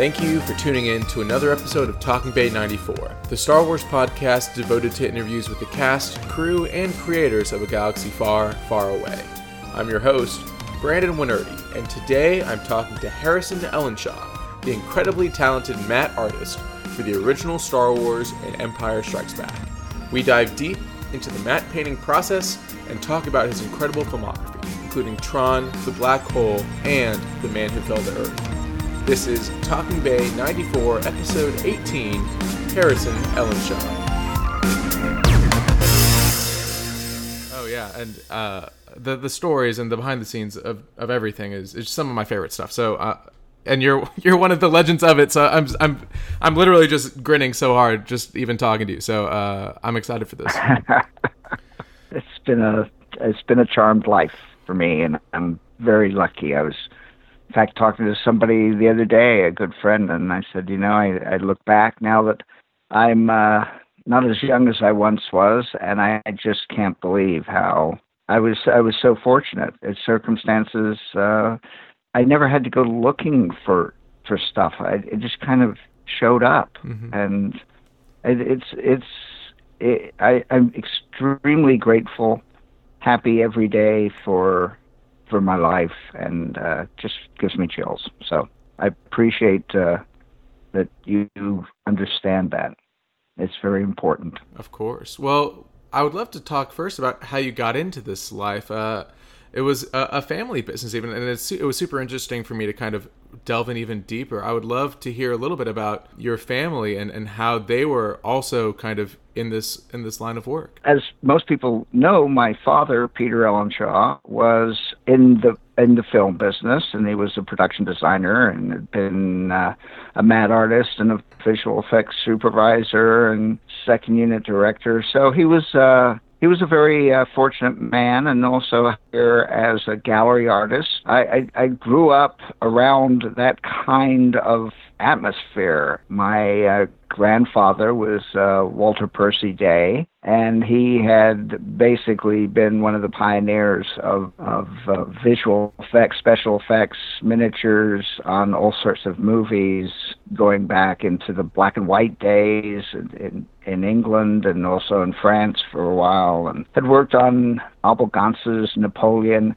Thank you for tuning in to another episode of Talking Bay 94, the Star Wars podcast devoted to interviews with the cast, crew, and creators of a galaxy far, far away. I'm your host, Brandon Wainerdi, and today I'm talking to Harrison Ellenshaw, the incredibly talented matte artist for the original Star Wars and Empire Strikes Back. We dive deep into the matte painting process and talk about his incredible filmography, including Tron, The Black Hole, and The Man Who Fell to Earth. This is Talking Bay 94, Episode 18 Harrison Ellenshaw. Oh, yeah, and uh, the the stories and the behind the scenes of, of everything is, is some of my favorite stuff. So, uh, and you're you're one of the legends of it. So I'm I'm I'm literally just grinning so hard just even talking to you. So uh, I'm excited for this. it's been a it's been a charmed life for me, and I'm very lucky. I was, in fact, talking to somebody the other day, a good friend, and I said, you know, I, I look back now that I'm uh, not as young as I once was, and I, just can't believe how I was I was so fortunate. It's circumstances. Uh, I never had to go looking for for stuff. I, it just kind of showed up, mm-hmm. and it, it's it's. It, I, I'm extremely grateful, happy every day for for my life, and uh, just gives me chills. So I appreciate uh, that you understand that. It's very important. Of course. Well, I would love to talk first about how you got into this life. Uh, it was a, a, family business, even, and it was super interesting for me to kind of delve in even deeper. I would love to hear a little bit about your family and, and how they were also kind of in this in this line of work. As most people know, my father, Peter Ellenshaw, was in the in the film business, and he was a production designer and had been uh, a matte artist and a visual effects supervisor and second unit director. So he was. Uh, he was a very uh, fortunate man and also here as a gallery artist. I, I, I grew up around that kind of atmosphere. My uh, grandfather was uh, Walter Percy Day, and he had basically been one of the pioneers of, of uh, visual effects, special effects, miniatures on all sorts of movies, going back into the black and white days in, in, England and also in France for a while, and had worked on Abel Gance's Napoleon.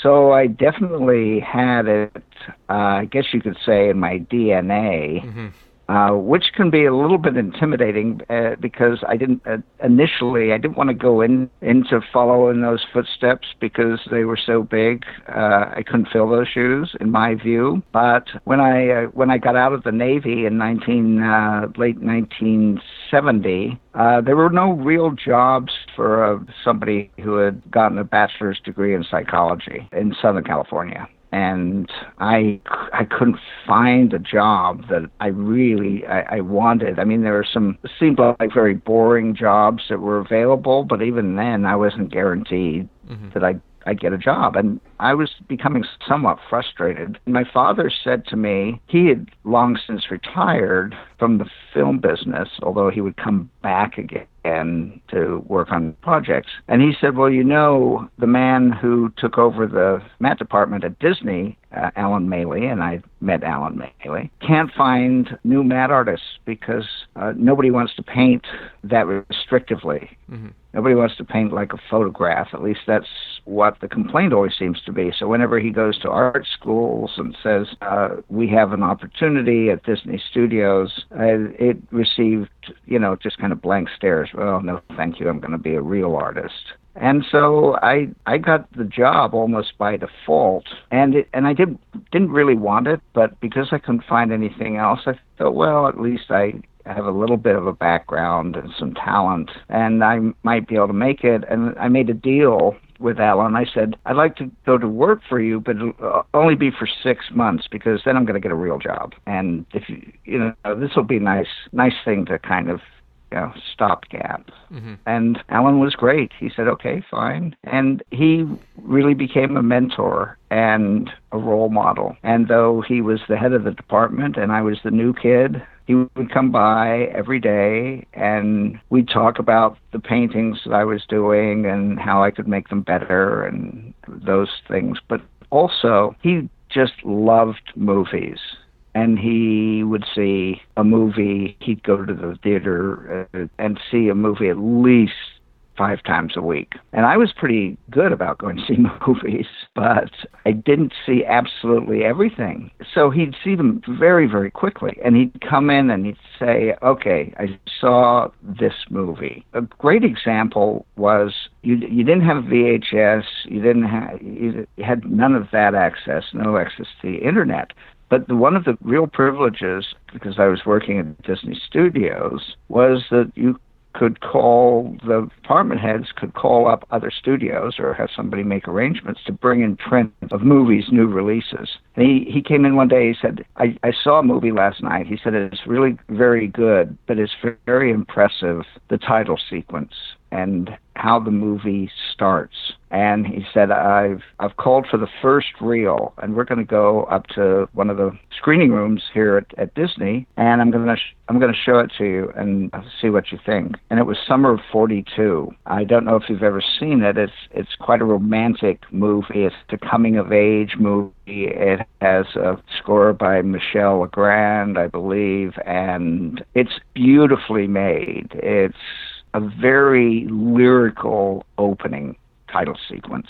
So I definitely had it, uh, I guess you could say, in my DNA. Mm-hmm uh, which can be a little bit intimidating uh, because I didn't uh, initially I didn't want to go in into following those footsteps because they were so big. Uh, I couldn't fill those shoes, in my view. But when I uh, when I got out of the Navy in 19 uh, late 1970, there were no real jobs for somebody who had gotten a bachelor's degree in psychology in Southern California and I I couldn't find a job that I really I, I wanted. I mean, there were some seemed like very boring jobs that were available, but even then, I wasn't guaranteed mm-hmm. that I I get a job. And I was becoming somewhat frustrated. My father said to me, he had long since retired from the film business, although he would come back again to work on projects. And he said, Well, you know, the man who took over the matte department at Disney, uh, Alan Maley, and I met Alan Maley, can't find new matte artists because uh, nobody wants to paint that restrictively. Mm-hmm. Nobody wants to paint like a photograph. At least that's what the complaint always seems to be. So whenever he goes to art schools and says, uh, "We have an opportunity at Disney Studios," uh, it received, you know, just kind of blank stares. Well, no, thank you. I'm going to be a real artist. And so I I got the job almost by default, and it, and I didn't didn't really want it, but because I couldn't find anything else, I thought, well, at least I have a little bit of a background and some talent, and I might be able to make it. And I made a deal with Alan. I said, I'd like to go to work for you, but it'll uh, only be for six months because then I'm going to get a real job. And if you, you know, this will be nice, nice thing to kind of you know, stopgap. Mm-hmm. And Alan was great. He said, okay, fine. And he really became a mentor and a role model. And though he was the head of the department and I was the new kid, he would come by every day and we'd talk about the paintings that I was doing and how I could make them better and those things. But also, he just loved movies and he would see a movie. He'd go to the theater uh, and see a movie at least five times a week. And I was pretty good about going to see movies, but I didn't see absolutely everything. So he'd see them very, very quickly. And he'd come in and he'd say, Okay, I saw this movie. A great example was you you didn't have VHS, you didn't have you had none of that access, no access to the internet. But one of the real privileges, because I was working at Disney Studios, was that you could call the department heads could call up other studios or have somebody make arrangements to bring in print of movies, new releases. And he he came in one day. He said, "I I saw a movie last night." He said it's really very good, but it's very impressive the title sequence and how the movie starts. And he said, I've I've called for the first reel, and we're going to go up to one of the screening rooms here at, at Disney, and I'm going to sh- I'm going to show it to you and see what you think. And it was summer of '42. I don't know if you've ever seen it. It's it's quite a romantic movie. It's a coming of age movie. It has a score by Michel Legrand, I believe, and it's beautifully made. It's a very lyrical opening title sequence.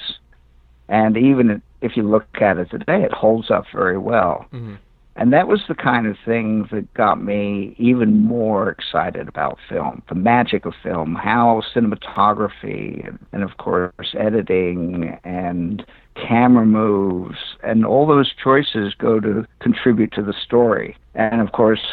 And even if you look at it today, it holds up very well. Mm-hmm. And that was the kind of thing that got me even more excited about film, the magic of film, how cinematography and, and, of course editing and camera moves and all those choices go to contribute to the story. And of course,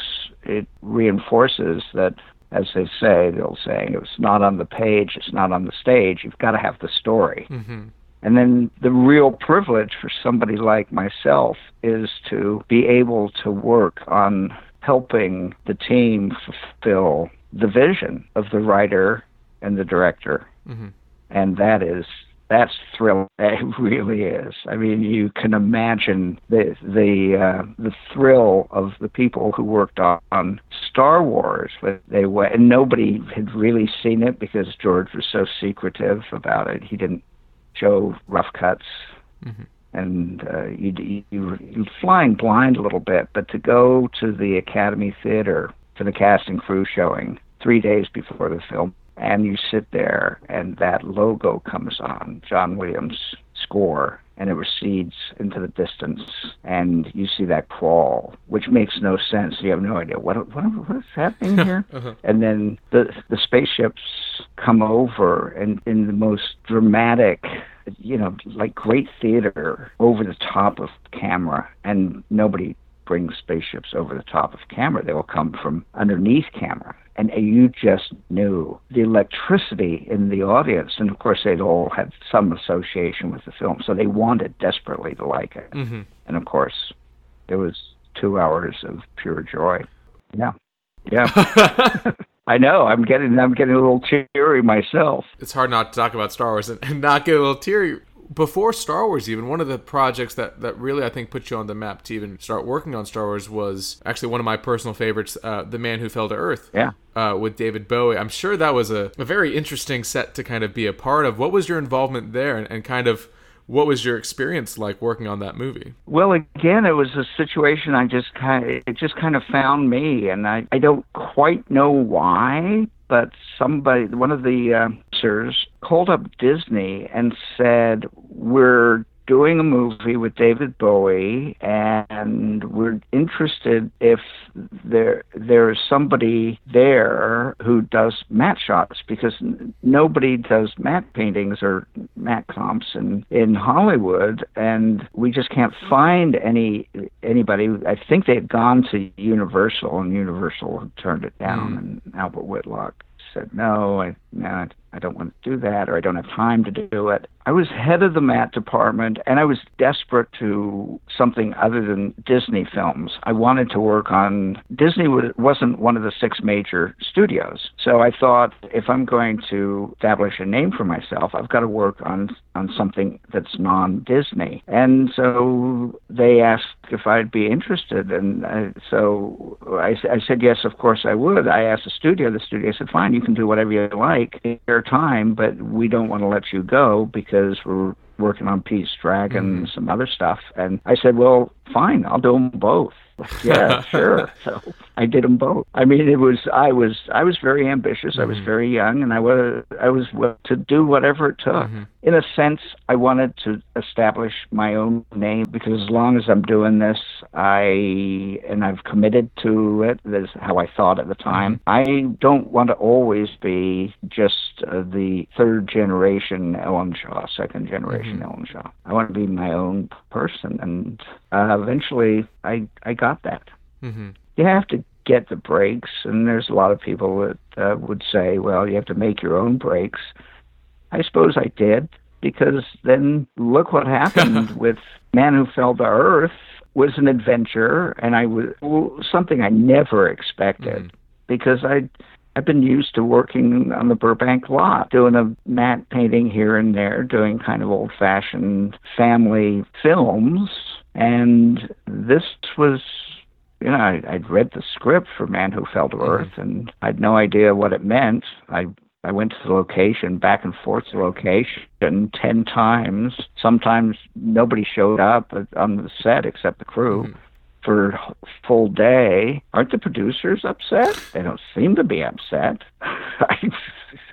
it reinforces that as they say, they'll say, it's not on the page, it's not on the stage. You've got to have the story. Mm-hmm. And then the real privilege for somebody like myself is to be able to work on helping the team fulfill the vision of the writer and the director. Mm-hmm. And that is that's thrilling. It really is. I mean, you can imagine the the uh, the thrill of the people who worked on, Star Wars. But they went, and nobody had really seen it because George was so secretive about it. He didn't show rough cuts. Mm-hmm and uh, you, you you flying blind a little bit. But to go to the Academy Theater for the cast and crew showing three days before the film and you sit there and that logo comes on, John Williams' score, and it recedes into the distance, and you see that crawl, which makes no sense. You have no idea what what, what is happening here. uh-huh. And then the the spaceships come over, and in the most dramatic you know, like great theater over the top of camera, and nobody brings spaceships over the top of camera. They will come from underneath camera and you just knew the electricity in the audience. And of course, they'd all had some association with the film, so they wanted desperately to like it. Mm-hmm. And of course, it was two hours of pure joy. Yeah, yeah. I know. I'm getting. I'm getting a little teary myself. It's hard not to talk about Star Wars and, and not get a little teary before Star Wars, even one of the projects that, that really I think put you on the map to even start working on Star Wars was actually one of my personal favorites, uh, The Man Who Fell to Earth. Yeah. Uh, with David Bowie. I'm sure that was a, a very interesting set to kind of be a part of. What was your involvement there and, and kind of what was your experience like working on that movie? Well, again, it was a situation I just kind of, it just kind of found me, and I, I don't quite know why, but somebody, one of the uh, called up Disney and said, We're doing a movie with David Bowie, and we're interested if there there's somebody there who does matte shots because nobody does matte paintings or matte comps in in Hollywood, and we just can't find any anybody. I think they had gone to Universal, and Universal had turned it down, mm. and Albert Whitlock said no, I no, I don't want to do that, or I don't have time to do it. I was head of the matte department, and I was desperate to something other than Disney films. I wanted to work on Disney wasn't one of the six major studios, so I thought if I'm going to establish a name for myself, I've got to work on on something that's non-Disney. And so they asked if I'd be interested, and I, so I, I said yes, of course I would. I asked the studio. The studio said, "Fine, you can do whatever you like." Time, but we don't want to let you go because we're working on Pete's Dragon mm-hmm. and some other stuff. And I said, well, fine, I'll do them both. Yeah, sure. So I did them both. I mean, it was I was I was very ambitious. Mm-hmm. I was mm-hmm. very young, and I was I was to do whatever it took. Mm-hmm. In a sense, I wanted to establish my own name because as long as I'm doing this, I and I've committed to it. That's how I thought at the time. Mm-hmm. I don't want to always be just uh, the third generation Ellenshaw, second generation mm-hmm. Ellenshaw. I want to be my own person, and uh, eventually, I I got that. Mm-hmm. You have to get the breaks, and there's a lot of people that uh, would say, well, you have to make your own breaks. I suppose I did because then look what happened with Man Who Fell to Earth was an adventure, and I was well, something I never expected mm. because I. I've been used to working on the Burbank lot, doing a matte painting here and there, doing kind of old fashioned family films. And this was you know, I, I'd read the script for Man Who Fell to mm-hmm. Earth, and I had no idea what it meant. I I went to the location, back and forth to the location ten times. Sometimes nobody showed up on the set except the crew. Mm-hmm. For a full day, aren't the producers upset? They don't seem to be upset. I,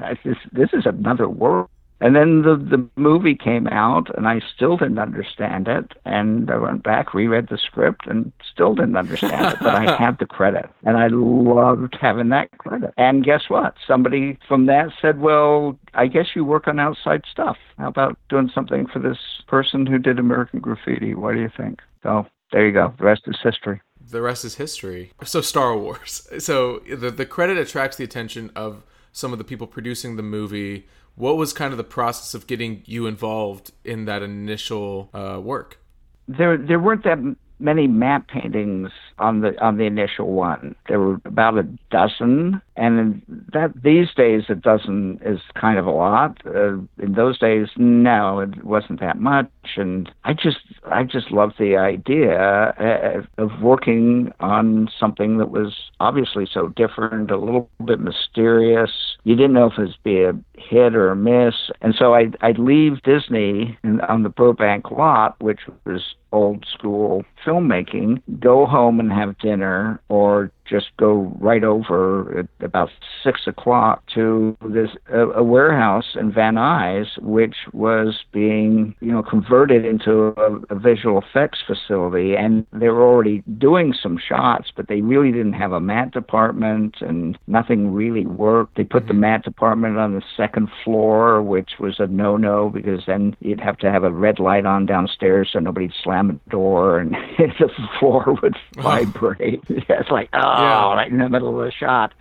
I, this, this is another world. And then the the movie came out, and I still didn't understand it. And I went back, reread the script, and still didn't understand it. But I had the credit, and I loved having that credit. And guess what? Somebody from that said, "Well, I guess you work on outside stuff. How about doing something for this person who did American Graffiti? What do you think?" So there you go. The rest is history the rest is history. So Star Wars. So the the credit attracts the attention of some of the people producing the movie what was kind of the process of getting you involved in that initial uh, work? There, there weren't that many matte paintings on the on the initial one. There were about a dozen, and that these days a dozen is kind of a lot. Uh, in those days, no, it wasn't that much. And I just I just loved the idea uh, of working on something that was obviously so different, a little bit mysterious. You didn't know if it was be a hit or a miss, and so I I'd, I'd leave Disney on the Burbank lot, which was old school filmmaking, go home and have dinner or just go right over at about six o'clock to this a, a warehouse in Van Nuys, which was being you know converted into a, a visual effects facility, and they were already doing some shots, but they really didn't have a matte department, and nothing really worked. They put the mm-hmm. matte department on the second floor, which was a no-no because then you'd have to have a red light on downstairs so nobody'd slam the door and the floor would vibrate. yeah, it's like oh yeah. right in the middle of the shot.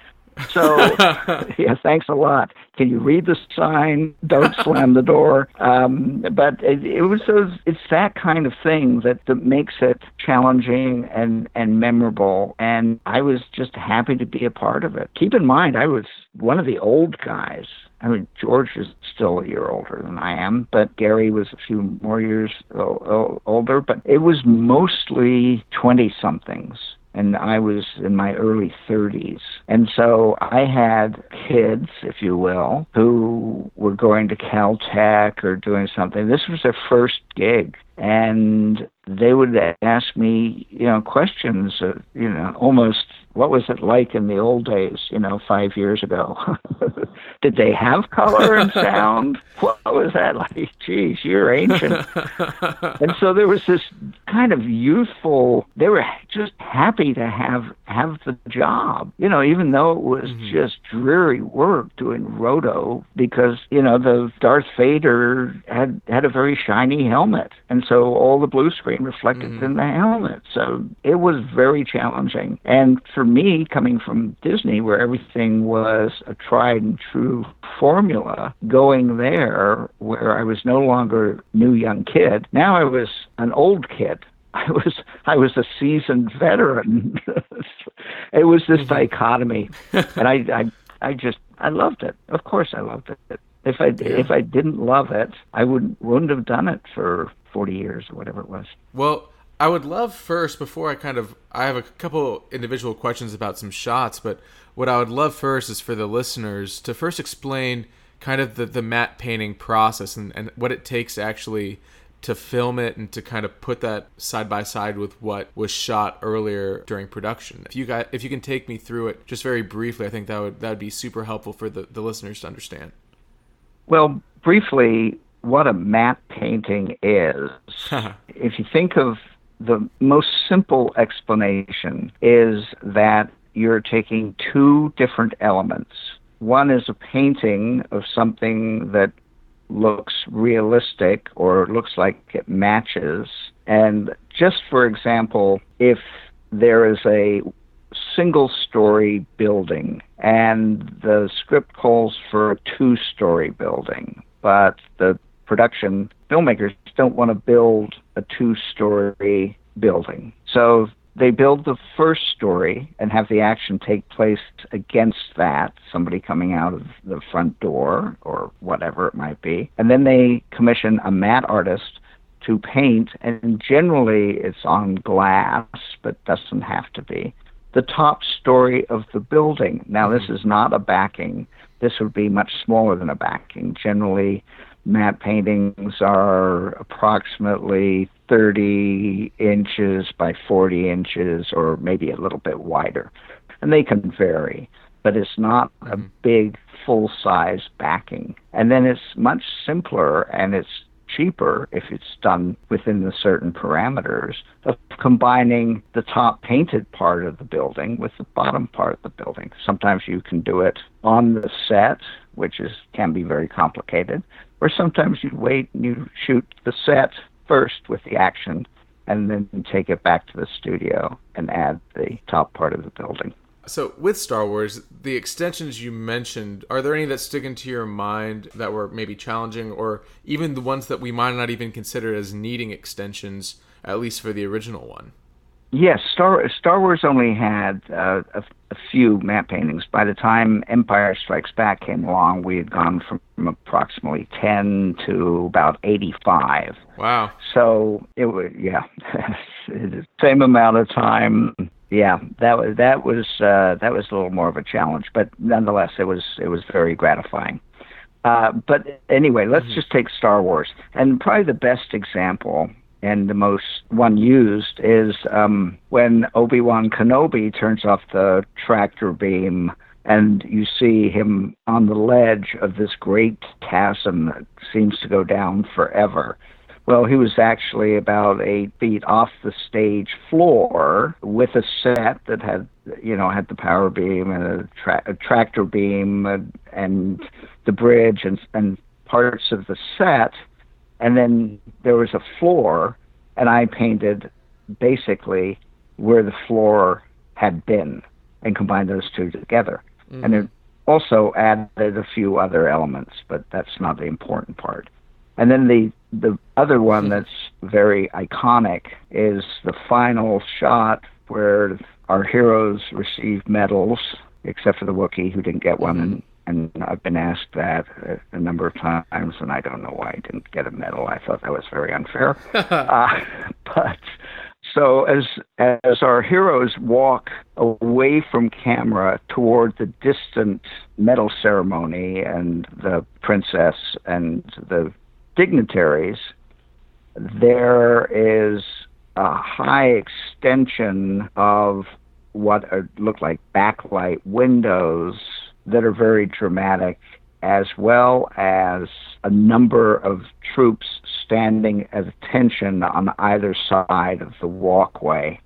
So, yeah, thanks a lot. Can you read the sign? Don't slam the door. Um, but it, it was those, it's that kind of thing that, that makes it challenging and, and memorable. And I was just happy to be a part of it. Keep in mind, I was one of the old guys. I mean, George is still a year older than I am, but Gary was a few more years older. But it was mostly 20 somethings and I was in my early 30s. And so I had kids, if you will, who were going to Caltech or doing something. This was their first gig. And they would ask me, you know, questions, uh, you know, almost what was it like in the old days, you know, five years ago? Did they have color and sound? what was that like? Geez, you're ancient. and so there was this kind of youthful. They were just happy to have have the job, you know, even though it was mm-hmm. just dreary work doing roto because you know the Darth Vader had had a very shiny helmet, and so all the blue screen reflected mm-hmm. in the helmet. So it was very challenging. And for me, coming from Disney, where everything was a tried and true formula, going there where I was no longer new young kid, now I was an old kid. I was I was a seasoned veteran. it was this mm-hmm. dichotomy, and I, I I just I loved it. Of course, I loved it. If I yeah. if I didn't love it, I wouldn't wouldn't have done it for forty years or whatever it was. Well, I would love first before I kind of I have a couple individual questions about some shots, but what I would love first is for the listeners to first explain kind of the, the matte painting process and, and what it takes actually to film it and to kind of put that side by side with what was shot earlier during production. If you got if you can take me through it just very briefly, I think that would that would be super helpful for the, the listeners to understand. Well, briefly, what a matte painting is. if you think of the most simple explanation is that you're taking two different elements. One is a painting of something that looks realistic or looks like it matches. And just for example, if there is a single story building and the script calls for a two story building, but the production filmmakers don't want to build a two story building. So they build the first story and have the action take place against that, somebody coming out of the front door or whatever it might be. And then they commission a matte artist to paint, and generally it's on glass, but doesn't have to be. The top story of the building. Now, this mm-hmm. is not a backing. This would be much smaller than a backing. Generally, matte paintings are approximately 30 inches by 40 inches or maybe a little bit wider. And they can vary, but it's not a mm-hmm. big full size backing. And then it's much simpler and it's cheaper if it's done within the certain parameters of combining the top painted part of the building with the bottom part of the building. Sometimes you can do it on the set, which is can be very complicated, or sometimes you'd wait and you shoot the set first with the action and then take it back to the studio and add the top part of the building. So, with Star Wars, the extensions you mentioned, are there any that stick into your mind that were maybe challenging, or even the ones that we might not even consider as needing extensions, at least for the original one? Yes, Star Star Wars only had uh, a, few matte paintings. By the time Empire Strikes Back came along, we had gone from, approximately ten to about eighty-five. Wow! So it was yeah, same amount of time. Yeah, that was that was uh, that was a little more of a challenge, but nonetheless, it was it was very gratifying. Uh, but anyway, let's mm-hmm. just take Star Wars, and probably the best example and the most one used is um, when Obi Wan Kenobi turns off the tractor beam and you see him on the ledge of this great chasm that seems to go down forever. Well, he was actually about eight feet off the stage floor with a set that had, you know, had the power beam and a, tra- a tractor beam and, and the bridge and, and parts of the set and then there was a floor, and I painted basically where the floor had been and combined those two together. Mm-hmm. And it also added a few other elements, but that's not the important part. And then the the other one mm-hmm. that's very iconic is the final shot where our heroes receive medals, except for the Wookiee who didn't get one, mm-hmm and I've been asked that a, number of times, and I don't know why I didn't get a medal. I thought that was very unfair. uh, but so as as our heroes walk away from camera toward the distant medal ceremony and the princess and the dignitaries, there is a high extension of what look like backlight windows that are very dramatic, as well as a number of troops standing at attention on either side of the walkway.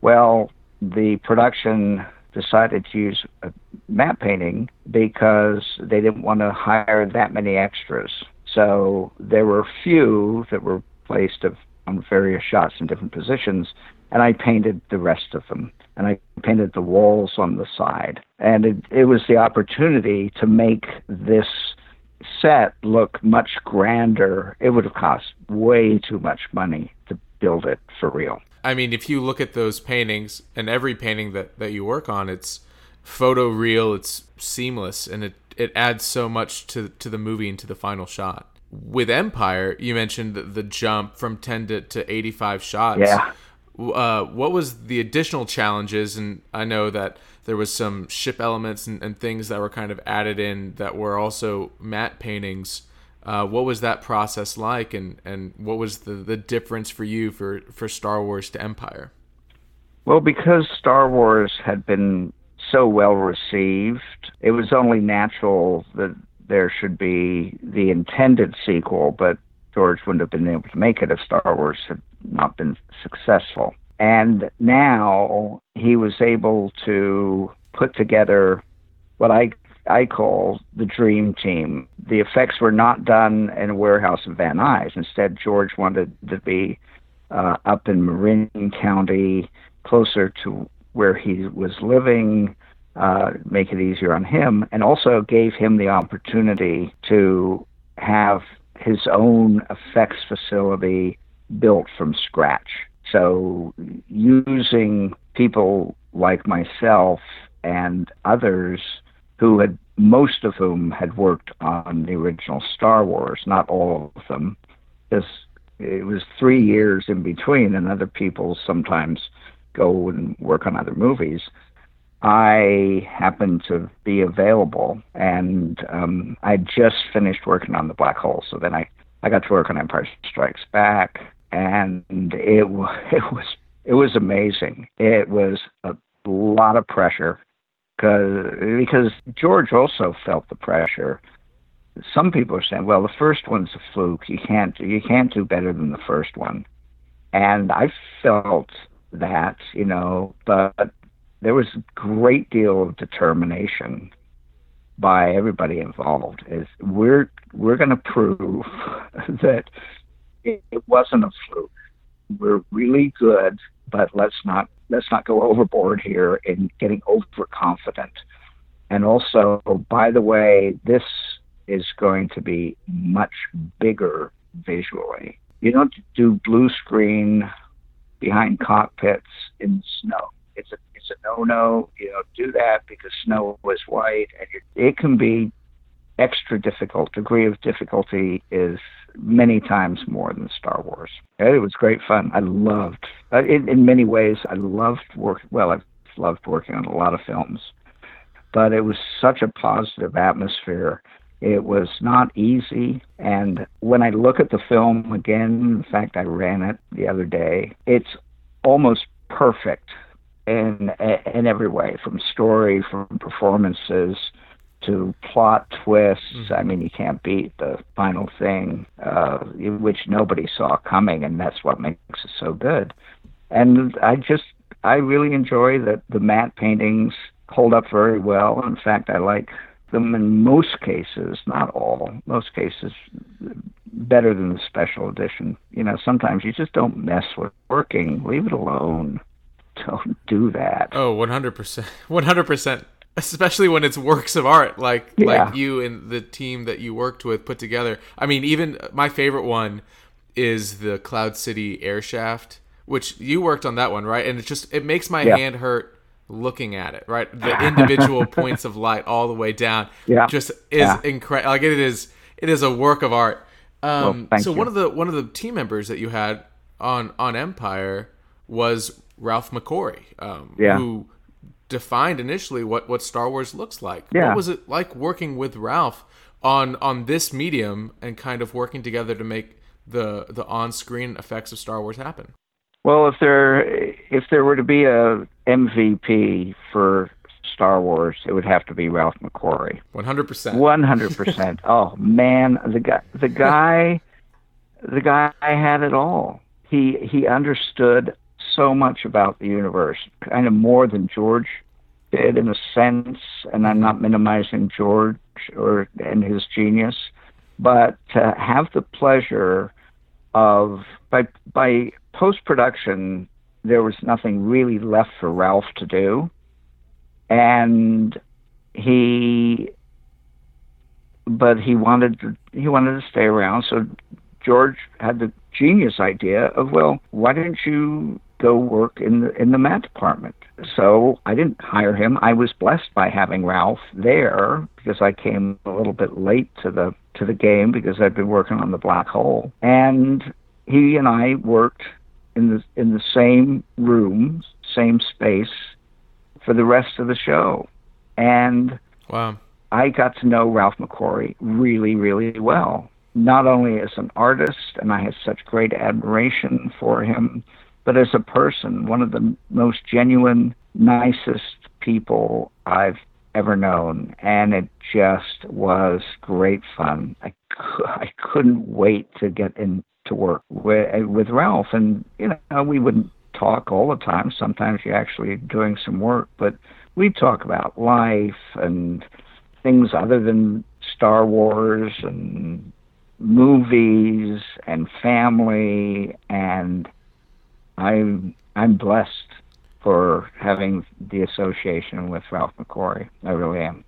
Well, the production decided to use a matte painting because they didn't want to hire that many extras. So there were a few that were placed of, on various shots in different positions, and I painted the rest of them and I painted the walls on the side. And it, it was the opportunity to make this set look much grander. It would have cost way too much money to build it for real. I mean, if you look at those paintings, and every painting that, that you work on, it's photo real, it's seamless, and it, it adds so much to, to the movie and to the final shot. With Empire, you mentioned the, the jump from 10 to, to 85 shots. Yeah uh, what was the additional challenges? And I know that there was some ship elements and, and things that were kind of added in that were also matte paintings. Uh, what was that process like, and, and what was the, the difference for you for, for Star Wars to Empire? Well, because Star Wars had been so well received, it was only natural that there should be the intended sequel, but George wouldn't have been able to make it if Star Wars had not been successful. And now he was able to put together what I I call the dream team. The effects were not done in a warehouse in Van Nuys. Instead, George wanted to be uh, up in Marin County, closer to where he was living, uh, make it easier on him, and also gave him the opportunity to have his own effects facility built from scratch. So, using people like myself and others who had, most of whom had worked on the original Star Wars, not all of them, because it was three years in between, and other people sometimes go and work on other movies. I happened to be available, and um, I just finished working on the black hole. So then I, I got to work on Empire Strikes Back, and it it was it was amazing. It was a lot of pressure because because George also felt the pressure. Some people are saying, "Well, the first one's a fluke. You can't you can't do better than the first one," and I felt that, you know, but there was a great deal of determination by everybody involved. Is we're we're going to prove that it, it wasn't a fluke. We're really good, but let's not let's not go overboard here in getting overconfident. And also, by the way, this is going to be much bigger visually. You don't do blue screen behind cockpits in snow. It's a it's a no no. You don't do that because snow is white, and it, it can be extra difficult. Degree of difficulty is many times more than Star Wars. It was great fun. I loved, uh, in, in many ways, I loved work. Well, I've loved working on a lot of films, but it was such a positive atmosphere. It was not easy. And when I look at the film again, in fact, I ran it the other day, it's almost perfect in in every way, from story, from performances to plot twists. Mm-hmm. I mean, you can't beat the final thing, uh, which nobody saw coming, and that's what makes it so good. And I just, I really enjoy that the matte paintings hold up very well. In fact, I like them in most cases, not all, most cases better than the special edition. You know, sometimes you just don't mess with working. Leave it alone. Don't do that. Oh, 100%. 100%. Especially when it's works of art like yeah. like you and the team that you worked with put together. I mean, even my favorite one is the Cloud City air shaft, which you worked on that one, right? And it just it makes my yeah. hand hurt looking at it, right? The individual points of light all the way down, yeah, just is yeah. incredible. Like it is, it is a work of art. Um, well, so you. one of the one of the team members that you had on on Empire was Ralph McQuarrie, um, yeah. who defined initially what what Star Wars looks like. Yeah. What was it like working with Ralph on on this medium and kind of working together to make the the on screen effects of Star Wars happen? Well, if there if there were to be a MVP for Star Wars, it would have to be Ralph McQuarrie. One hundred percent. One hundred percent. Oh man, the guy, the guy, the guy had it all. He he understood so much about the universe, kind of more than George did in a sense. And I'm not mm-hmm. minimizing George or and his genius, but to have the pleasure of by by post production, there was nothing really left for Ralph to do, and he, but he wanted to, he wanted to stay around. So George had the genius idea of, well, why didn't you go work in the in the matte department? So I didn't hire him. I was blessed by having Ralph there because I came a little bit late to the to the game because I'd been working on the black hole. And he and I worked in the in the same room, same space for the rest of the show. And wow. I got to know Ralph McQuarrie really, really well. Not only as an artist, and I had such great admiration for him, but as a person, one of the most genuine, nicest people I've ever known. And it just was great fun. I, I couldn't wait to get into work with, with Ralph. And, you know, we wouldn't talk all the time. Sometimes you're actually doing some work, but we talk about life and things other than Star Wars and movies and family and I'm I'm blessed for having the association with Ralph McQuarrie. I really am.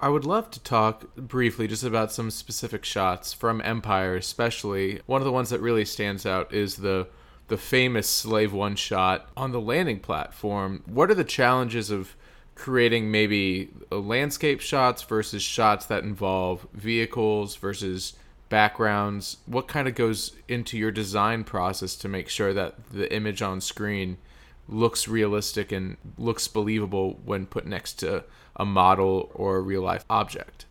I would love to talk briefly just about some specific shots from Empire, especially. One of the ones that really stands out is the the famous Slave One shot on the landing platform. What are the challenges of creating maybe landscape shots versus shots that involve vehicles versus backgrounds? What kind of goes into your design process to make sure that the image on screen looks realistic and looks believable when put next to a model or a real life object?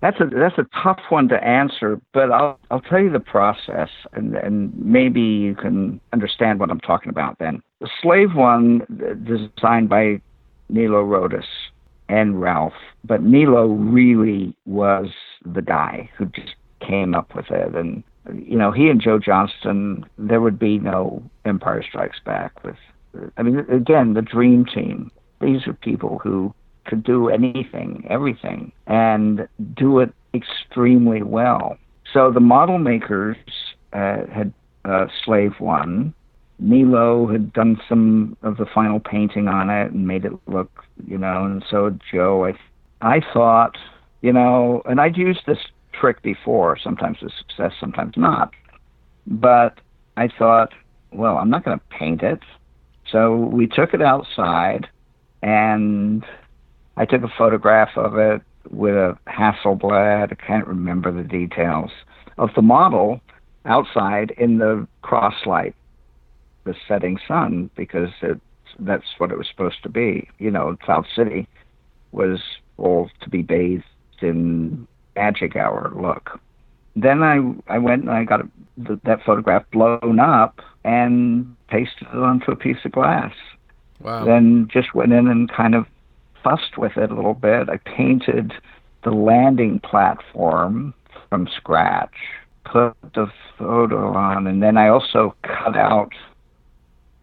That's a that's a tough one to answer, but I'll I'll tell you the process, and and maybe you can understand what I'm talking about. Then the slave one, uh, designed by Nilo Rodis and Ralph, but Nilo really was the guy who just came up with it, and you know he and Joe Johnston, there would be no Empire Strikes Back with. I mean, again, the dream team. These are people who could do anything, everything, and do it extremely well. So the model makers uh, had uh, Slave One. Nilo had done some of the final painting on it and made it look, you know, and so Joe. I, I thought, you know, and I'd used this trick before, sometimes with success, sometimes not. But I thought, well, I'm not going to paint it. So we took it outside and I took a photograph of it with a Hasselblad. I can't remember the details of the model outside in the crosslight, the setting sun, because it, that's what it was supposed to be. You know, Cloud City was all to be bathed in magic hour look. Then I I went and I got a, the, that photograph blown up and pasted it onto a piece of glass. Wow. Then just went in and kind of fussed with it a little bit. I painted the landing platform from scratch, put the photo on, and then I also cut out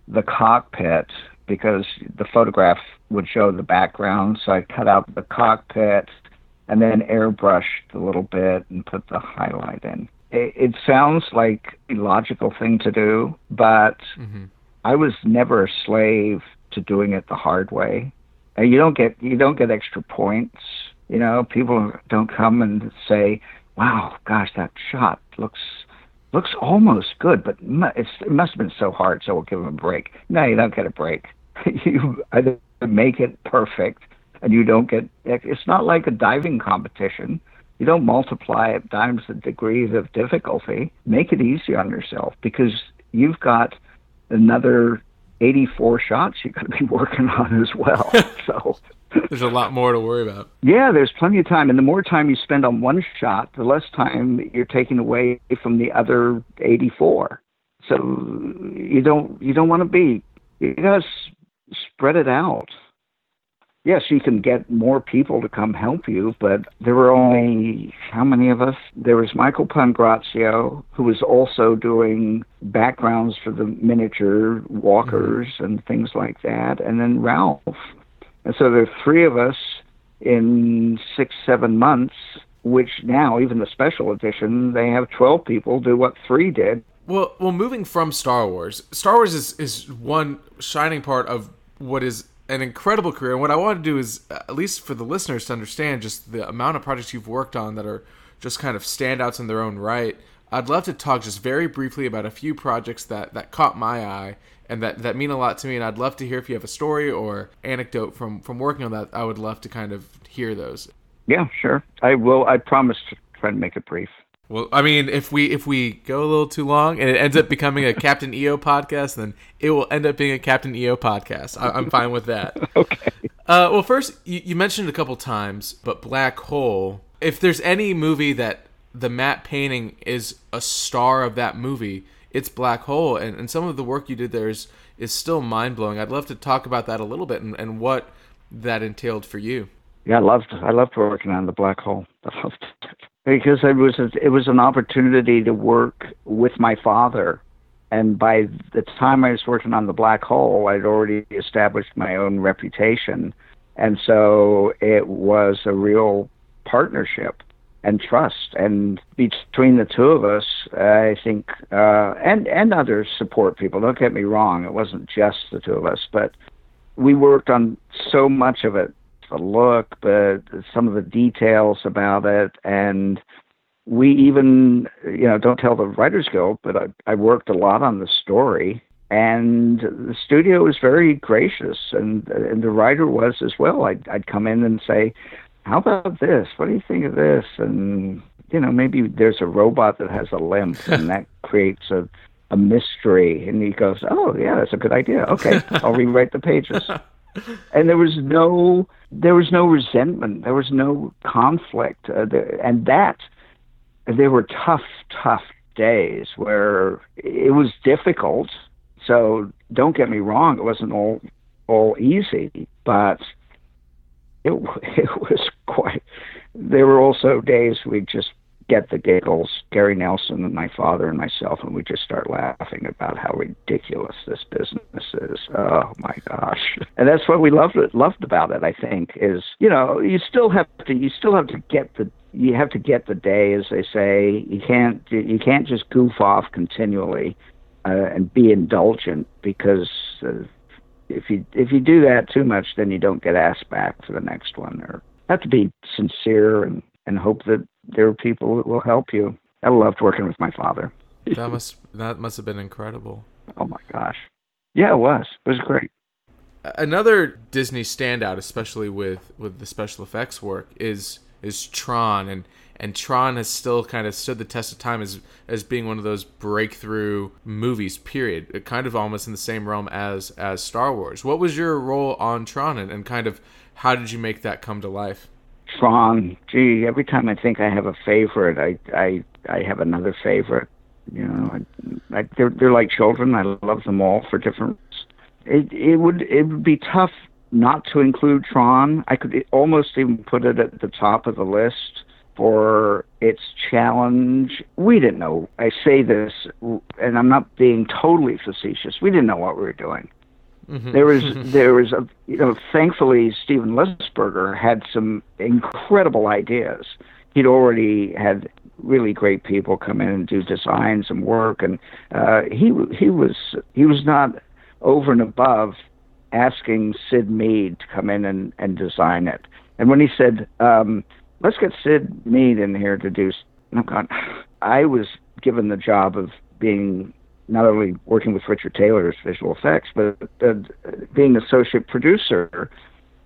the cockpit because the photograph would show the background. So I cut out the cockpit and then airbrushed a little bit and put the highlight in. It, it sounds like a logical thing to do, but mm-hmm. I was never a slave to doing it the hard way And you don't get you don't get extra points. You know, people don't come and say, "Wow, gosh, that shot looks looks almost good, but it must have been so hard, so we'll give them a break." No, you don't get a break. you either make it perfect, and you don't get. It's not like a diving competition. You don't multiply it times the degrees of difficulty. Make it easy on yourself because you've got another 84 shots you got to be working on as well. so there's a lot more to worry about. Yeah, there's plenty of time, and the more time you spend on one shot, the less time you're taking away from the other 84. So you don't you don't want to be you got to spread it out yes, you can get more people to come help you, but there were only how many of us? There was Michael Pangrazio, who was also doing backgrounds for the miniature walkers mm-hmm. and things like that, and then Ralph. And so there are three of us in six, seven months, which now, even the special edition, they have 12 people do what three did. Well, well, moving from Star Wars, Star Wars is, is one shining part of what is an incredible career. And what I want to do is, uh, at least for the listeners to understand, just the amount of projects you've worked on that are just kind of standouts in their own right. I'd love to talk just very briefly about a few projects that, that caught my eye and that, that mean a lot to me. And I'd love to hear if you have a story or anecdote from, from working on that. I would love to kind of hear those. Yeah, sure. I will. I promise to try to make it brief. Well, I mean, if we if we go a little too long and it ends up becoming a Captain EO podcast, then it will end up being a Captain EO podcast. I, am fine with that. okay. Uh, well, first you, you mentioned it a couple times, but Black Hole. If there's any movie that the matte painting is a star of that movie, it's Black Hole, and, and some of the work you did there is is still mind blowing. I'd love to talk about that a little bit and, and what that entailed for you. Yeah, I loved I loved working on the Black Hole. I loved it because it was a, it was an opportunity to work with my father and by the time I was working on the black hole, I'd already established my own reputation, and so it was a real partnership and trust. And between the two of us, I think, uh, and and other support people. Don't get me wrong; it wasn't just the two of us, but we worked on so much of it the look, but some of the details about it, and we even, you know, don't tell the Writers Guild, but I, I worked a lot on the story, and the studio was very gracious, and and the writer was as well. I'd I'd come in and say, "How about this? What do you think of this?" And you know, maybe there's a robot that has a limp, and that creates a a mystery. And he goes, "Oh yeah, that's a good idea. Okay, I'll rewrite the pages." and there was no there was no resentment. There was no conflict. Uh, there, and that there were tough tough days where it was difficult. So don't get me wrong it wasn't all all easy but it it was quite there were also days we just get the giggles, Gary Nelson and my father and myself, and we just start laughing about how ridiculous this business is. Oh my gosh! And that's what we loved loved about it. I think is you know you still have to you still have to get the you have to get the day, as they say. You can't you can't just goof off continually uh, and be indulgent because. Uh, if you if you do that too much, then you don't get asked back for the next one. Or have to be sincere and and hope that there are people that will help you. I loved working with my father. that must that must have been incredible. Oh my gosh. Yeah, it was. It was great. Another Disney standout, especially with with the special effects work, is is Tron, and and Tron has still kind of stood the test of time as as being one of those breakthrough movies. Period. Uh, kind of almost in the same realm as as Star Wars. What was your role on Tron, and, and kind of how did you make that come to life? Tron. Gee, every time I think I have a favorite, I I I have another favorite. You know, I, I, they're they're like children. I love them all for different. It it would it would be tough not to include Tron. I could almost even put it at the top of the list for its challenge. We didn't know. I say this, and I'm not being totally facetious. We didn't know what we were doing. Mm-hmm. There was there was a you know thankfully Steven Lisberger had some incredible ideas. He'd already had really great people come in and do designs and work, and uh, he he was he was not over and above asking Syd Mead to come in and, and design it. And when he said, um, "Let's get Syd Mead in here to do," I'm going, I was given the job of being not only working with Richard Taylor's visual effects, but uh, being associate producer.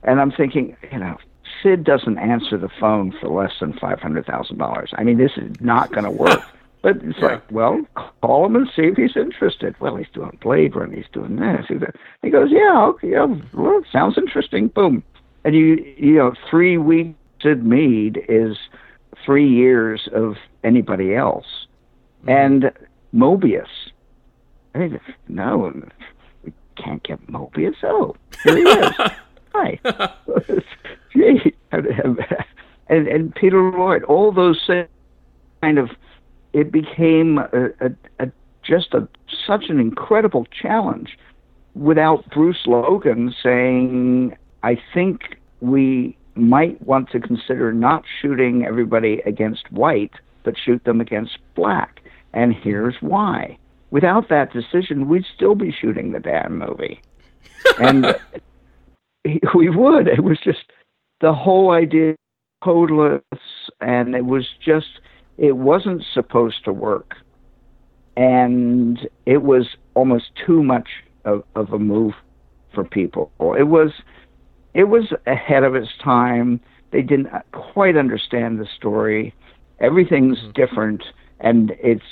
And I'm thinking, you know, Syd doesn't answer the phone for less than five hundred thousand dollars. I mean, this is not going to work. But it's yeah. like, well, call him and see if he's interested. Well, he's doing Blade Runner, he's doing this. He goes, yeah, okay, yeah, well, sounds interesting. Boom, and you, you know, three weeks Syd Mead is three years of anybody else, mm-hmm. and Moebius Hey, no, we can't get Moebius. Oh, here he is. Hi. Gee. And, and Peter Lloyd, all those kind of, it became a, a, a just a such an incredible challenge without Bruce Logan saying, I think we might want to consider not shooting everybody against white, but shoot them against black. And here's why without that decision, we'd still be shooting the damn movie. And we would. It was just the whole idea codeless, and it was just, it wasn't supposed to work. And it was almost too much of, of a move for people. It was, it was ahead of its time. They didn't quite understand the story Everything's mm-hmm. different, and it's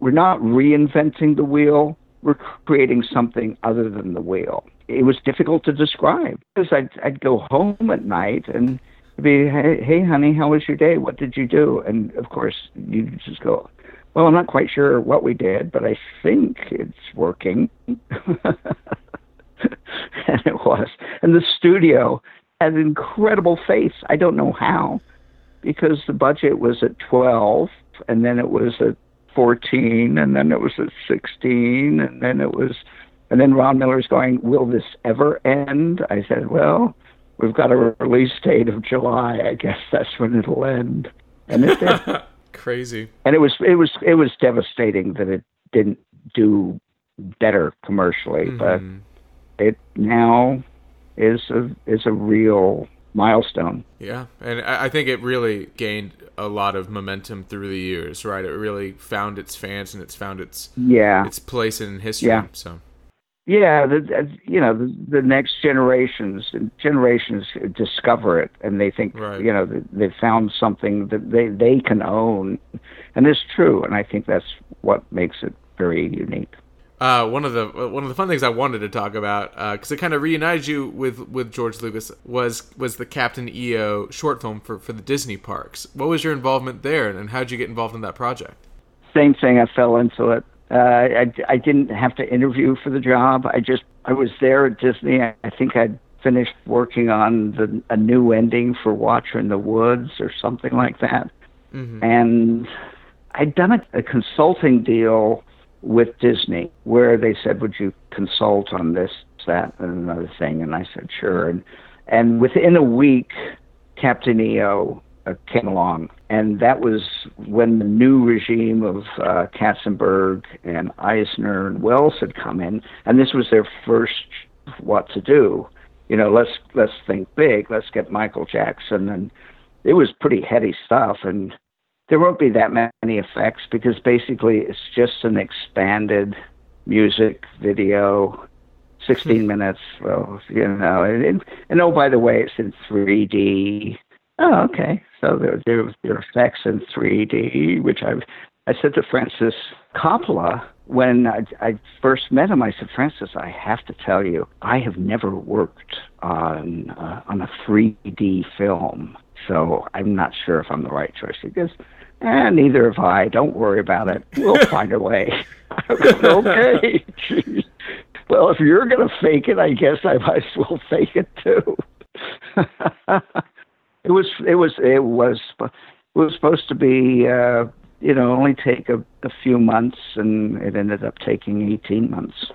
we're not reinventing the wheel. We're creating something other than the wheel. It was difficult to describe because I'd, I'd go home at night and be, hey, hey, honey, how was your day? What did you do? And of course, you just go, well, I'm not quite sure what we did, but I think it's working. and it was. And the studio had incredible faith. I don't know how, because the budget was at 12, and then it was at 14, and then it was at 16, and then it was, and then Ron Miller's going, will this ever end? I said, well, we've got a release date of July. I guess that's when it'll end. And it did. Crazy. And it was it was it was devastating that it didn't do better commercially, mm-hmm. but it now is a is a real milestone. Yeah, and I think it really gained a lot of momentum through the years, right? It really found its fans and it's found its yeah its place in history. Yeah. So yeah, the, you know the, the next generations generations discover it and they think right. you know they've found something that they they can own, and it's true. And I think that's what makes it very unique. Uh, one of the one of the fun things I wanted to talk about because uh, it kind of reunited you with, with George Lucas was was the Captain EO short film for, for the Disney parks. What was your involvement there, and how did you get involved in that project? Same thing. I fell into it. Uh, I, I didn't have to interview for the job. I just I was there at Disney. I think I'd finished working on the, a new ending for Watcher in the Woods or something like that, mm-hmm. and I'd done a, a consulting deal with Disney where they said, "Would you consult on this, that, and another thing?" And I said, "Sure." And and within a week, Captain EO uh, came along, and that was when the new regime of uh, Katzenberg and Eisner and Wells had come in, and this was their first what to do. You know, let's let's think big. Let's get Michael Jackson, and it was pretty heady stuff. And there won't be that many effects because basically it's just an expanded music video 16 hmm. minutes well you know and, and oh by the way it's in 3d Oh, okay. So there, there, there are effects in 3D, which I've. I said to Francis Coppola when I, I first met him. I said, Francis, I have to tell you, I have never worked on uh, on a 3D film, so I'm not sure if I'm the right choice. He goes, eh, neither have I. Don't worry about it. We'll find a way. okay. well, if you're going to fake it, I guess I might as well fake it too. It was it was it was it was supposed to be uh, you know only take a, a few months, and it ended up taking eighteen months.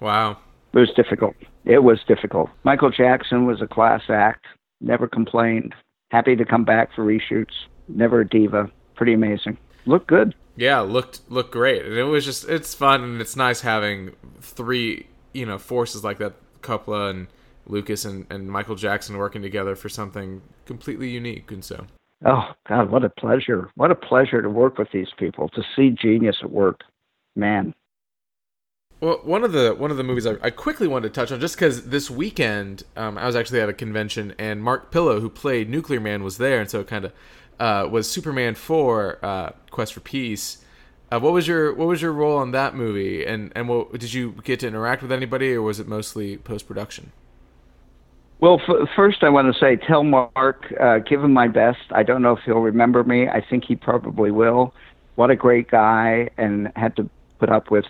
Wow, it was difficult. It was difficult. Michael Jackson was a class act. Never complained. Happy to come back for reshoots. Never a diva. Pretty amazing. Looked good. Yeah, looked looked great, and it was just it's fun and it's nice having three you know forces like that, Coppola and Lucas and, and Michael Jackson working together for something completely unique. And so, oh God, what a pleasure! What a pleasure to work with these people, to see genius at work, man. Well, one of the one of the movies I, I quickly wanted to touch on, just because this weekend um, I was actually at a convention and Mark Pillow, who played Nuclear Man, was there, and so it kind of uh, was Superman Four: uh, Quest for Peace. Uh, what was your what was your role on that movie, and and what, did you get to interact with anybody, or was it mostly post production? Well, f- first I want to say, tell Mark, uh, give him my best. I don't know if he'll remember me. I think he probably will. What a great guy, and had to put up with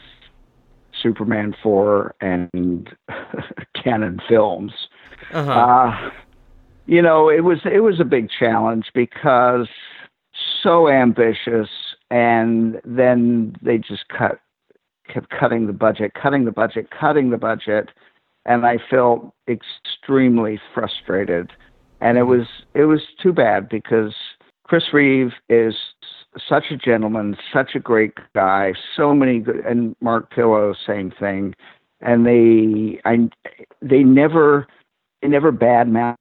Superman four and Cannon Films. Uh-huh. Uh, you know, it was it was a big challenge because so ambitious, and then they just cut kept cutting the budget, cutting the budget, cutting the budget and I felt extremely frustrated. And it was it was too bad because Chris Reeve is such a gentleman, such a great guy. So many good, and Mark Pillow, same thing. And they, I, they never, they never badmouth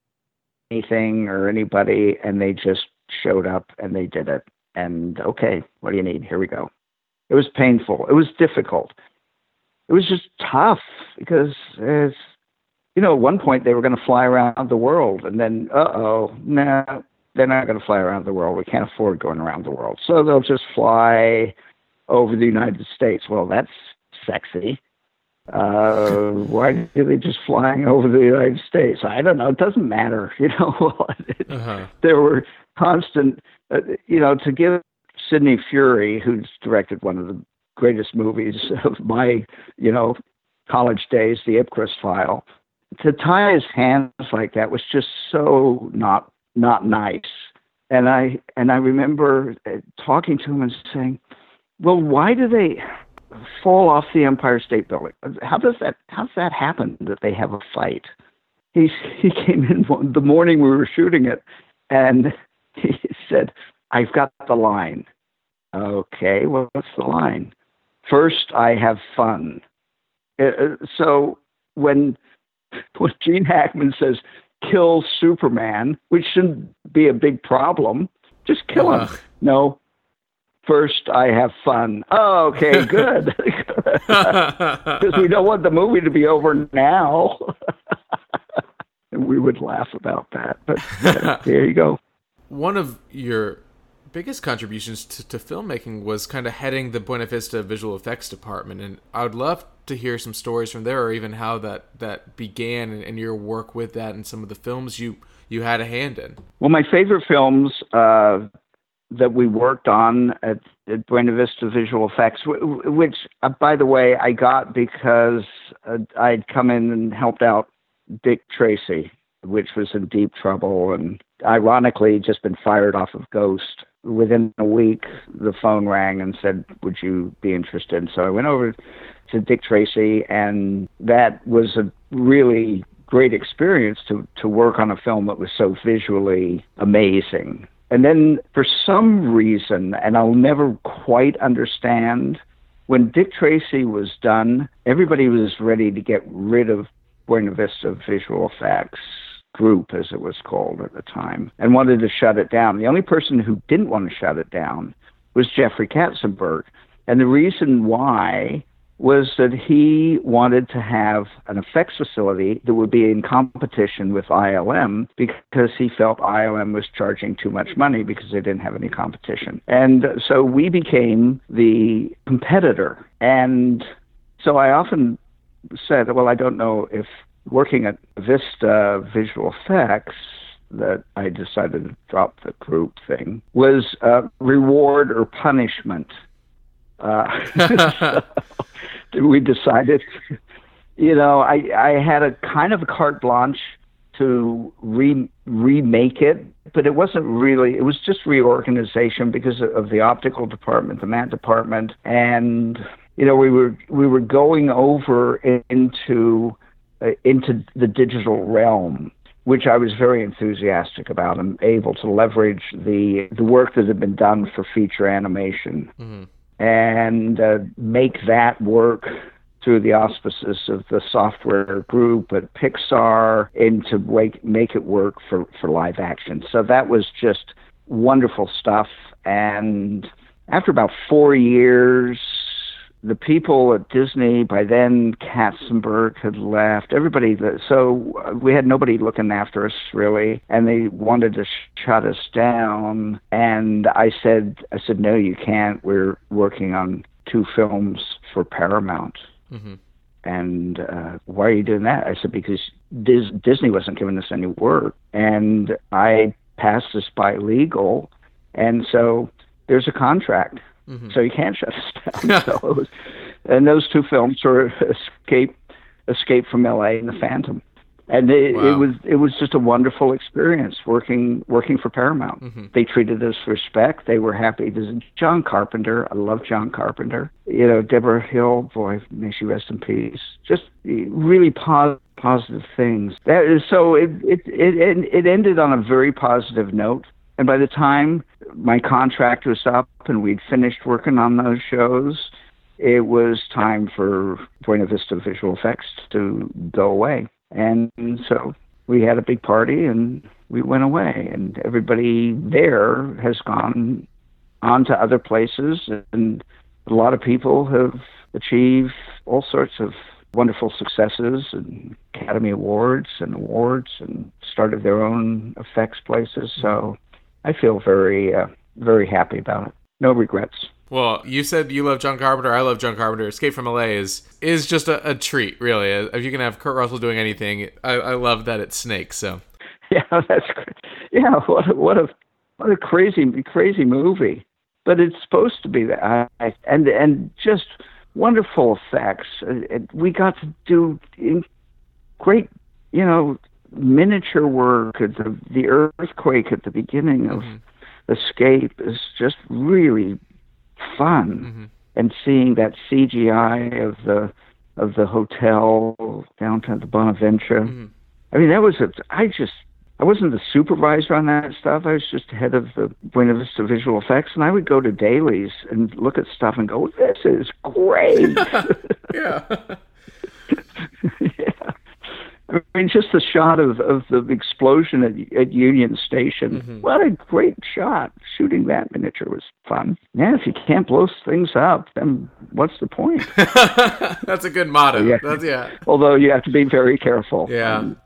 anything or anybody, and they just showed up and they did it. And okay, what do you need? Here we go. It was painful. It was difficult it was just tough because it's, you know, at one point they were going to fly around the world, and then, uh oh, nah, they're not going to fly around the world. We can't afford going around the world. So they'll just fly over the United States. Well, that's sexy. Uh, why are they just flying over the United States? I don't know. It doesn't matter. You know, uh-huh. there were constant, uh, you know, to give Sidney Furie, who's directed one of the greatest movies of my, you know, college days, The Ipcress File, to tie his hands like that was just so not not nice. And I and I remember uh, talking to him and saying, "Well, why do they fall off the Empire State Building? How does that how does that happen that they have a fight?" He he came in one, the morning we were shooting it, and he said, "I've got the line." Okay, well, what's the line? First, I have fun. Uh, uh so when when Gene Hackman says kill Superman, which shouldn't be a big problem. Just kill him. No. First, I have fun. Oh, okay, good. Because we don't want the movie to be over now. and we would laugh about that. But uh, there you go. One of your biggest contributions to, to filmmaking was kind of heading the Buena Vista visual effects department, and I would love to hear some stories from there, or even how that that began and, and your work with that, and some of the films you you had a hand in. Well, my favorite films uh, that we worked on at, at Buena Vista Visual Effects, which, uh, by the way, I got because uh, I'd come in and helped out Dick Tracy, which was in deep trouble, and ironically just been fired off of Ghost within a week, the phone rang and said, Would you be interested? So I went over to Dick Tracy, and that was a really great experience to, to work on a film that was so visually amazing. And then for some reason, and I'll never quite understand, when Dick Tracy was done, everybody was ready to get rid of Buena Vista visual effects group, as it was called at the time, and wanted to shut it down. The only person who didn't want to shut it down was Jeffrey Katzenberg. And the reason why was that he wanted to have an effects facility that would be in competition with ILM because he felt ILM was charging too much money because they didn't have any competition. And so we became the competitor. And so I often said, well, I don't know if working at Vista Visual Effects that I decided to drop the group thing was uh, reward or punishment. Uh, we decided, you know, I, I had a kind of a carte blanche to re, remake it, but it wasn't really, it was just reorganization because of the optical department, the matte department, and, you know, we were, we were going over into into the digital realm, which I was very enthusiastic about. I'm able to leverage the the work that had been done for feature animation mm-hmm. and uh, make that work through the auspices of the software group at Pixar and to make, make it work for, for live action. So that was just wonderful stuff. And after about four years, the people at Disney by then Katzenberg had left. Everybody, that, so uh, we had nobody looking after us really, and they wanted to shut us down. And I said, I said, no, you can't. We're working on two films for Paramount. Mm-hmm. And uh, why are you doing that? I said because Dis- Disney wasn't giving us any work, and I passed this by legal, and so there's a contract Mm-hmm. So you can't shut us down. so it was, and those two films were Escape, Escape from L.A. and The Phantom, and it, wow. it was it was just a wonderful experience working working for Paramount. Mm-hmm. They treated us with respect. They were happy. There's John Carpenter. I love John Carpenter. You know Debra Hill. Boy, may she rest in peace. Just really positive positive things. That is so. It it it it ended on a very positive note. And by the time my contract was up and we'd finished working on those shows, it was time for Buena Vista Visual Effects to go away. And so we had a big party and we went away. And everybody there has gone on to other places. And a lot of people have achieved all sorts of wonderful successes and Academy Awards and awards and started their own effects places. So I feel very uh, very happy about it. No regrets. Well, you said you love John Carpenter. I love John Carpenter. Escape from LA is is just a, a treat, really. If you can have Kurt Russell doing anything, I, I love that it's Snake. So, yeah, that's great. Yeah, what a, what a what a crazy crazy movie. But it's supposed to be that, and and just wonderful effects. We got to do great, you know, miniature work. The the earthquake at the beginning of mm-hmm. Escape is just really fun, mm-hmm. and seeing that CGI of the of the hotel downtown the Bonaventure. Mm-hmm. I mean, that was a. I just I wasn't the supervisor on that stuff. I was just head of the Buena Vista Visual Effects, and I would go to dailies and look at stuff and go, "This is great." yeah. I mean, just the shot of, of the explosion at, at Union Station. Mm-hmm. What a great shot! Shooting that miniature was fun. Yeah, if you can't blow things up, then what's the point? That's a good motto. Yeah. That's, yeah. Although you have to be very careful. Yeah. Um,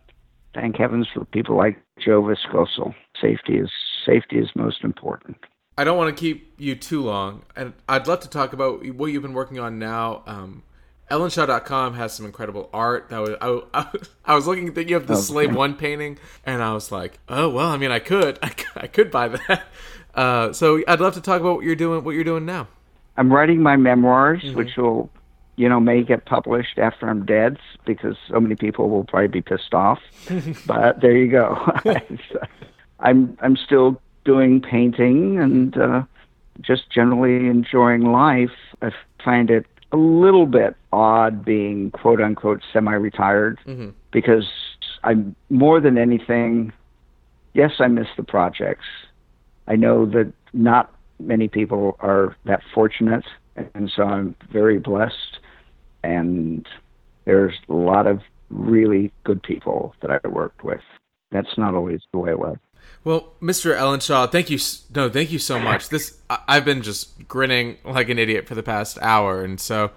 thank heavens for people like Joe Viskocil. Safety is safety is most important. I don't want to keep you too long, and I'd love to talk about what you've been working on now. Um, Ellenshaw.com has some incredible art. That was I, I, was looking at you have the. Slave One painting, and I was like, oh well, I mean, I could, I, I could buy that. Uh, so I'd love to talk about what you're doing, what you're doing now. I'm writing my memoirs, mm-hmm. which will, you know, may get published after I'm dead because so many people will probably be pissed off. but there you go. I'm I'm still doing painting and uh, just generally enjoying life. I find it a little bit odd being quote unquote semi retired mm-hmm. because I'm more than anything, yes, I miss the projects. I know that not many people are that fortunate, and so I'm very blessed. And there's a lot of really good people that I worked with. That's not always the way it was. Well, Mr. Ellenshaw, thank you. No, thank you so much. This I've been just grinning like an idiot for the past hour, and so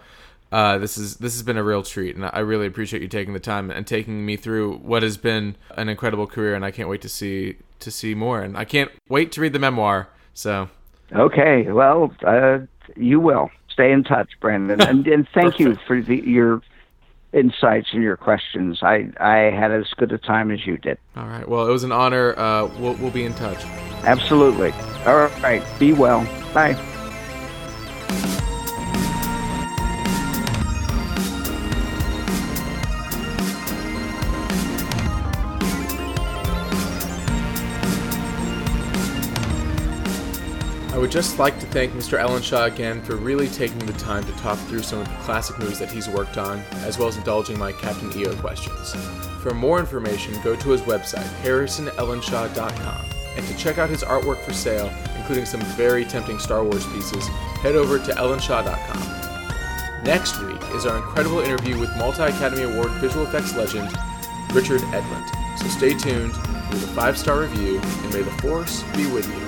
uh, this is this has been a real treat, and I really appreciate you taking the time and taking me through what has been an incredible career, and I can't wait to see to see more, and I can't wait to read the memoir. So, okay, well, uh, you will stay in touch, Brandon, and, and thank you for the, your insights and your questions. I, I had as good a time as you did. All right. Well, it was an honor. Uh, we'll, we'll be in touch. Absolutely. All right. Be well. Bye. I would just like to thank Mr. Ellenshaw again for really taking the time to talk through some of the classic movies that he's worked on, as well as indulging my Captain EO questions. For more information, go to his website, harrisonellenshaw.com, and to check out his artwork for sale, including some very tempting Star Wars pieces, head over to ellenshaw.com. Next week is our incredible interview with multi Academy Award visual effects legend Richard Edlund. So stay tuned, leave a five star review, and may the Force be with you.